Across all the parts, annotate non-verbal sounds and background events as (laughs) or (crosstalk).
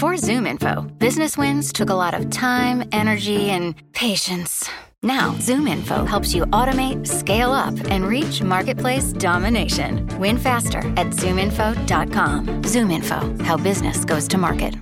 Before Zoom Info, business wins took a lot of time, energy, and patience. Now, Zoom Info helps you automate, scale up, and reach marketplace domination. Win faster at zoominfo.com. Zoom Info, how business goes to market.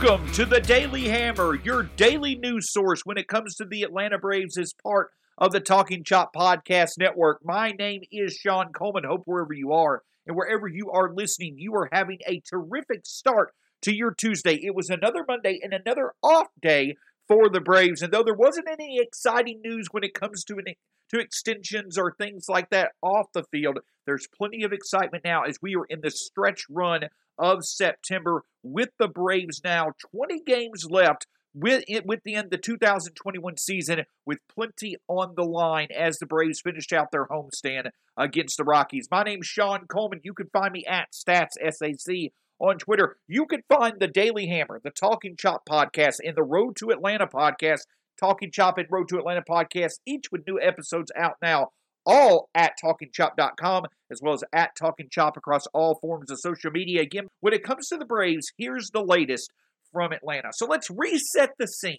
Welcome to the Daily Hammer, your daily news source when it comes to the Atlanta Braves as part of the Talking Chop Podcast Network. My name is Shawn Coleman. Hope wherever you are and wherever you are listening, you are having a terrific start to your Tuesday. It was another Monday and another off day for the Braves. And though there wasn't any exciting news when it comes to an, to extensions or things like that off the field, there's plenty of excitement now as we are in the stretch run of September with the Braves now 20 games left with within the 2021 season with plenty on the line as the Braves finished out their homestand against the Rockies. My name's Shawn Coleman. You can find me at StatsSAC on Twitter. You can find the Daily Hammer, the Talking Chop podcast, and the Road to Atlanta podcast, Talking Chop and Road to Atlanta podcast, each with new episodes out now all at talkingchop.com, as well as at Talking Chop across all forms of social media. Again, when it comes to the Braves, here's the latest from Atlanta. So let's reset the scene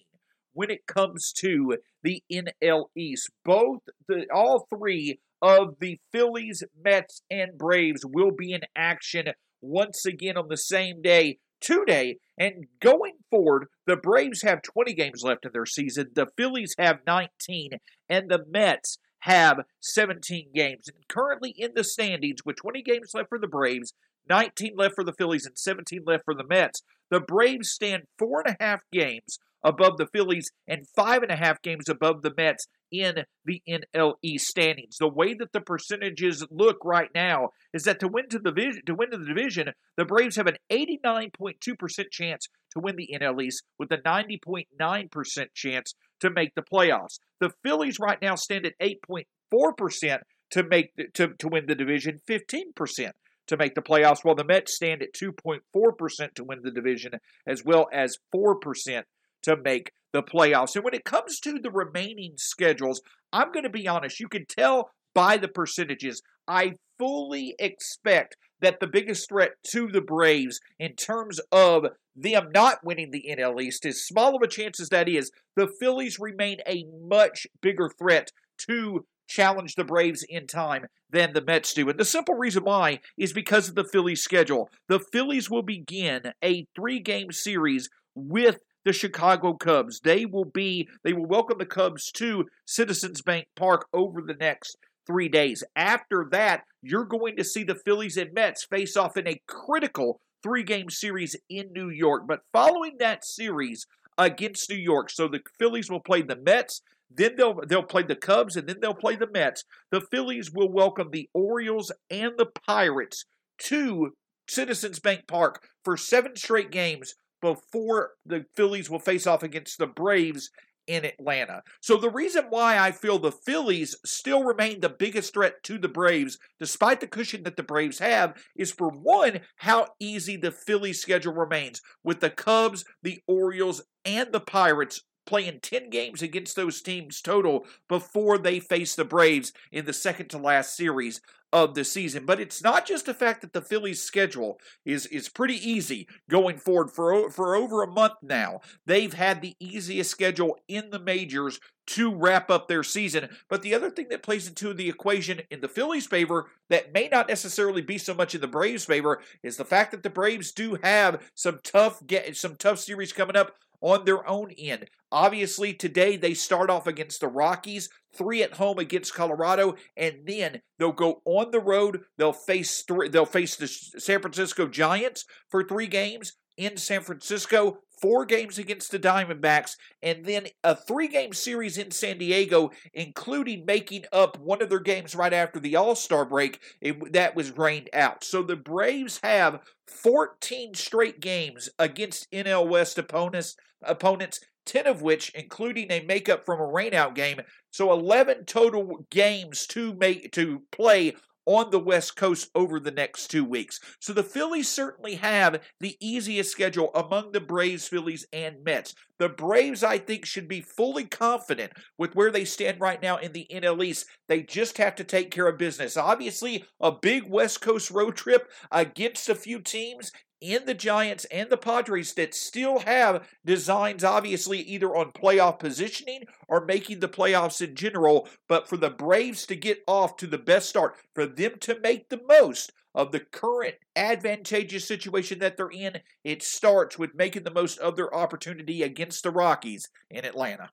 when it comes to the NL East. Both the all three of the Phillies, Mets, and Braves will be in action once again on the same day today. And going forward, the Braves have 20 games left in their season. The Phillies have 19, and the Mets have 17 games. And currently in the standings, with 20 games left for the Braves, 19 left for the Phillies, and 17 left for the Mets, the Braves stand four and a half games above the Phillies and five and a half games above the Mets in the NLE standings. The way that the percentages look right now is that to win to the division, to win the division, the Braves have an 89.2% chance to win the NL East with a 90.9% chance to make the playoffs. The Phillies right now stand at 8.4% to make the, to, to win the division, 15% to make the playoffs, while the Mets stand at 2.4% to win the division, as well as 4% to make the playoffs. And when it comes to the remaining schedules, I'm going to be honest, you can tell by the percentages. I fully expect that the biggest threat to the Braves in terms of them not winning the NL East, as small of a chance as that is, the Phillies remain a much bigger threat to challenge the Braves in time than the Mets do. And the simple reason why is because of the Phillies' schedule. The Phillies will begin a three game series with the Chicago Cubs. They will be they will welcome the Cubs to Citizens Bank Park over the next 3 days. After that, you're going to see the Phillies and Mets face off in a critical three-game series in New York. But following that series against New York, so the Phillies will play the Mets, then they'll they'll play the Cubs and then they'll play the Mets. The Phillies will welcome the Orioles and the Pirates to Citizens Bank Park for seven straight games before the Phillies will face off against the Braves in Atlanta. So the reason why I feel the Phillies still remain the biggest threat to the Braves, despite the cushion that the Braves have, is for one, how easy the Phillies schedule remains with the Cubs, the Orioles, and the Pirates playing 10 games against those teams total before they face the Braves in the second to last series of the season. But it's not just the fact that the Phillies' schedule is is pretty easy going forward for for over a month now. They've had the easiest schedule in the majors to wrap up their season. But the other thing that plays into the equation in the Phillies' favor that may not necessarily be so much in the Braves' favor is the fact that the Braves do have some tough get some tough series coming up on their own end. Obviously, today they start off against the Rockies, three at home against Colorado, and then they'll go on the road. They'll face three, they'll face the San Francisco Giants for three games in San Francisco, four games against the Diamondbacks, and then a three game series in San Diego, including making up one of their games right after the All Star break it, that was rained out. So the Braves have 14 straight games against NL West opponents, opponents 10 of which including a makeup from a rainout game. So 11 total games to make to play on the West Coast over the next two weeks. So the Phillies certainly have the easiest schedule among the Braves, Phillies, and Mets. The Braves, I think, should be fully confident with where they stand right now in the NL East. They just have to take care of business. Obviously, a big West Coast road trip against a few teams in the Giants and the Padres that still have designs, obviously, either on playoff positioning or making the playoffs in general. But for the Braves to get off to the best start, for them to make the most of the current advantageous situation that they're in, it starts with making the most of their opportunity against the Rockies in Atlanta.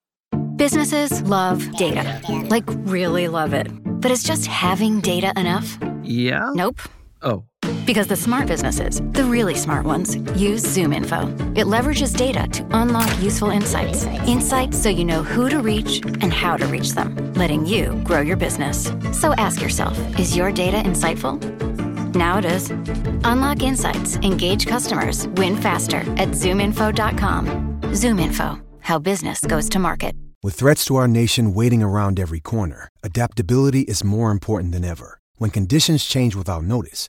Businesses love data, like really love it. But is just having data enough? Yeah? Nope. Oh. Because the smart businesses, the really smart ones, use Zoom Info. It leverages data to unlock useful insights. Insights so you know who to reach and how to reach them, letting you grow your business. So ask yourself is your data insightful? Now it is. Unlock insights, engage customers, win faster at zoominfo.com. Zoom Info, how business goes to market. With threats to our nation waiting around every corner, adaptability is more important than ever. When conditions change without notice,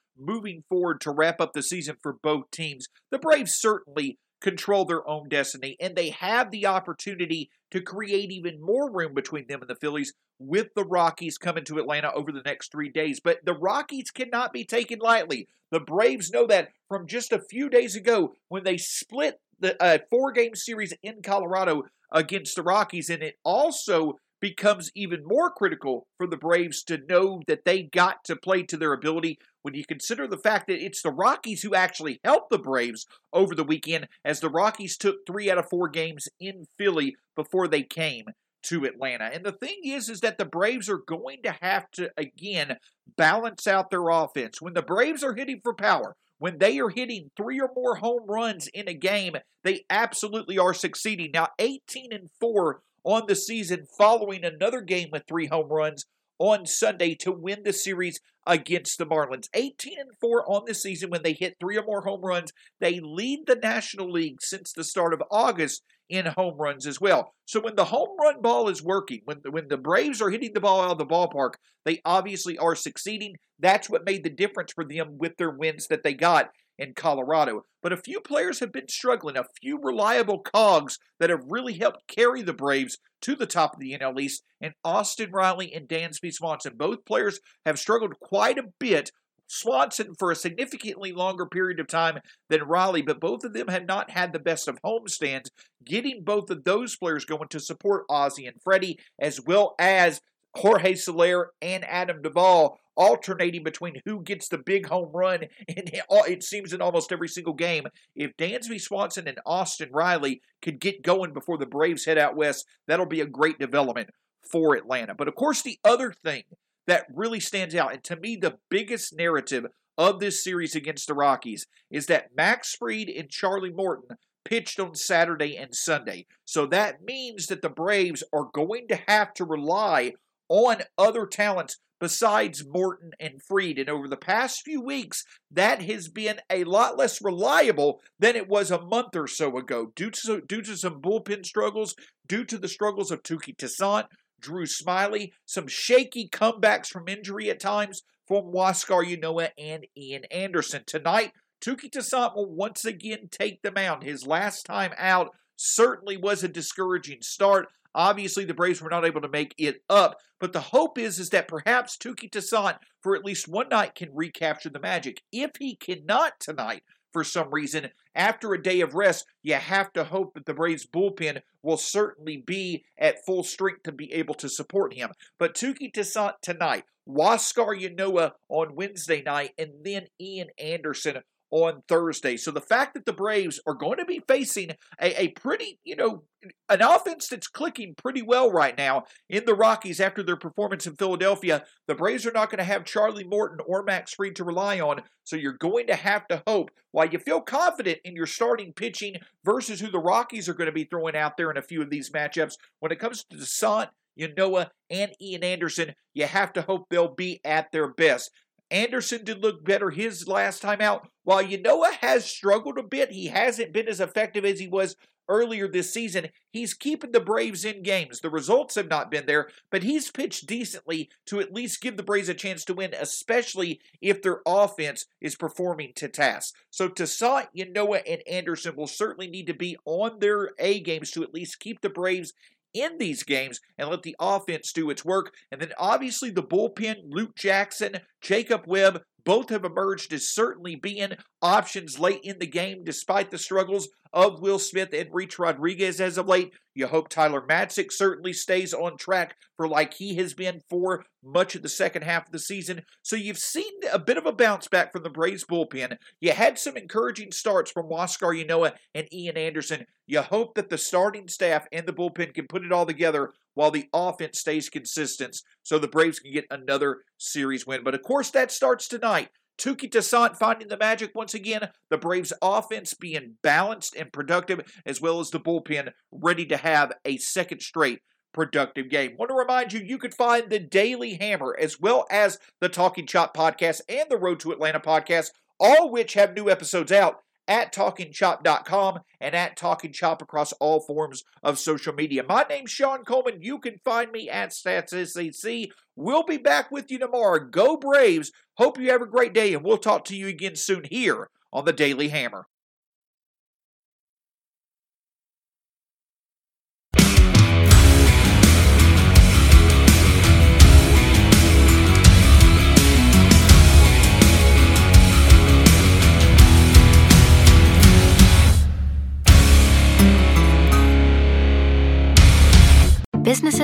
moving forward to wrap up the season for both teams, the Braves certainly control their own destiny and they have the opportunity to create even more room between them and the Phillies with the Rockies coming to Atlanta over the next three days. But the Rockies cannot be taken lightly. The Braves know that from just a few days ago when they split the uh, four game series in Colorado against the Rockies, and it also becomes even more critical for the Braves to know that they got to play to their ability when you consider the fact that it's the Rockies who actually helped the Braves over the weekend as the Rockies took three out of four games in Philly before they came to Atlanta. And the thing is, is that the Braves are going to have to, again, balance out their offense. When the Braves are hitting for power, when they are hitting three or more home runs in a game, they absolutely are succeeding. Now, 18 and 4 on the season following another game with three home runs on Sunday to win the series against the Marlins. 18 and 4 on the season when they hit three or more home runs. They lead the National League since the start of August in home runs as well. So when the home run ball is working, when the, when the Braves are hitting the ball out of the ballpark, they obviously are succeeding. That's what made the difference for them with their wins that they got in Colorado. But a few players have been struggling, a few reliable cogs that have really helped carry the Braves to the top of the NL East, and Austin Riley and Dansby Swanson. Both players have struggled quite a bit. Swanson for a significantly longer period of time than Riley, but both of them have not had the best of homestands. Getting both of those players going to support Ozzie and Freddie, as well as Jorge Soler and Adam Duvall alternating between who gets the big home run, (laughs) and it seems in almost every single game. If Dansby Swanson and Austin Riley could get going before the Braves head out west, that'll be a great development for Atlanta. But of course, the other thing that really stands out, and to me, the biggest narrative of this series against the Rockies, is that Max Fried and Charlie Morton pitched on Saturday and Sunday. So that means that the Braves are going to have to rely on other talents besides Morton and Fried. And over the past few weeks, that has been a lot less reliable than it was a month or so ago due to, due to some bullpen struggles, due to the struggles of Touki Toussaint, Drew Smyly, some shaky comebacks from injury at times from Huascar Ynoa and Ian Anderson. Tonight, Touki Toussaint will once again take the mound. His last time out certainly was a discouraging start. Obviously, the Braves were not able to make it up, but the hope is is that perhaps Touki Toussaint for at least one night can recapture the magic. If he cannot tonight, for some reason, after a day of rest, you have to hope that the Braves bullpen will certainly be at full strength to be able to support him. But Touki Toussaint tonight, Huascar Ynoa on Wednesday night, and then Ian Anderson on Thursday. So the fact that the Braves are going to be facing a, a pretty, you know, an offense that's clicking pretty well right now in the Rockies after their performance in Philadelphia, the Braves are not going to have Charlie Morton or Max Fried to rely on. So you're going to have to hope, while you feel confident in your starting pitching versus who the Rockies are going to be throwing out there in a few of these matchups, when it comes to Toussaint, Ynoa, and Ian Anderson, you have to hope they'll be at their best. Anderson did look better his last time out. While Ynoa has struggled a bit, he hasn't been as effective as he was earlier this season. He's keeping the Braves in games. The results have not been there, but he's pitched decently to at least give the Braves a chance to win, especially if their offense is performing to task. So Toussaint, Ynoa, and Anderson will certainly need to be on their A games to at least keep the Braves in these games and let the offense do its work. And then obviously the bullpen, Luke Jackson, Jacob Webb, both have emerged as certainly being options late in the game despite the struggles of Will Smith and Rich Rodriguez as of late. You hope Tyler Matzek certainly stays on track for like he has been for much of the second half of the season. So you've seen a bit of a bounce back from the Braves bullpen. You had some encouraging starts from Huascar Ynoa and Ian Anderson. You hope that the starting staff and the bullpen can put it all together while the offense stays consistent so the Braves can get another series win. But of course, that starts tonight. Touki Toussaint finding the magic once again. The Braves' offense being balanced and productive, as well as the bullpen ready to have a second straight productive game. Want to remind you, you could find the Daily Hammer as well as the Talking Chop podcast and the Road to Atlanta podcast, all which have new episodes out at talkingchop.com and at Talking Chop across all forms of social media. My name's Shawn Coleman. You can find me at StatsSEC. We'll be back with you tomorrow. Go Braves. Hope you have a great day, and we'll talk to you again soon here on the Daily Hammer.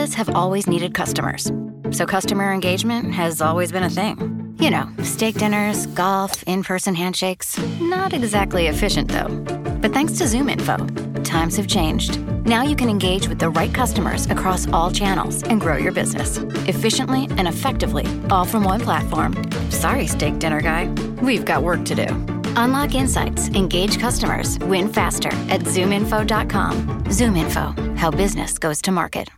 Businesses have always needed customers. So customer engagement has always been a thing. You know, steak dinners, golf, in person handshakes. Not exactly efficient, though. But thanks to ZoomInfo, times have changed. Now you can engage with the right customers across all channels and grow your business efficiently and effectively, all from one platform. Sorry, steak dinner guy. We've got work to do. Unlock insights, engage customers, win faster at zoominfo.com. ZoomInfo, how business goes to market.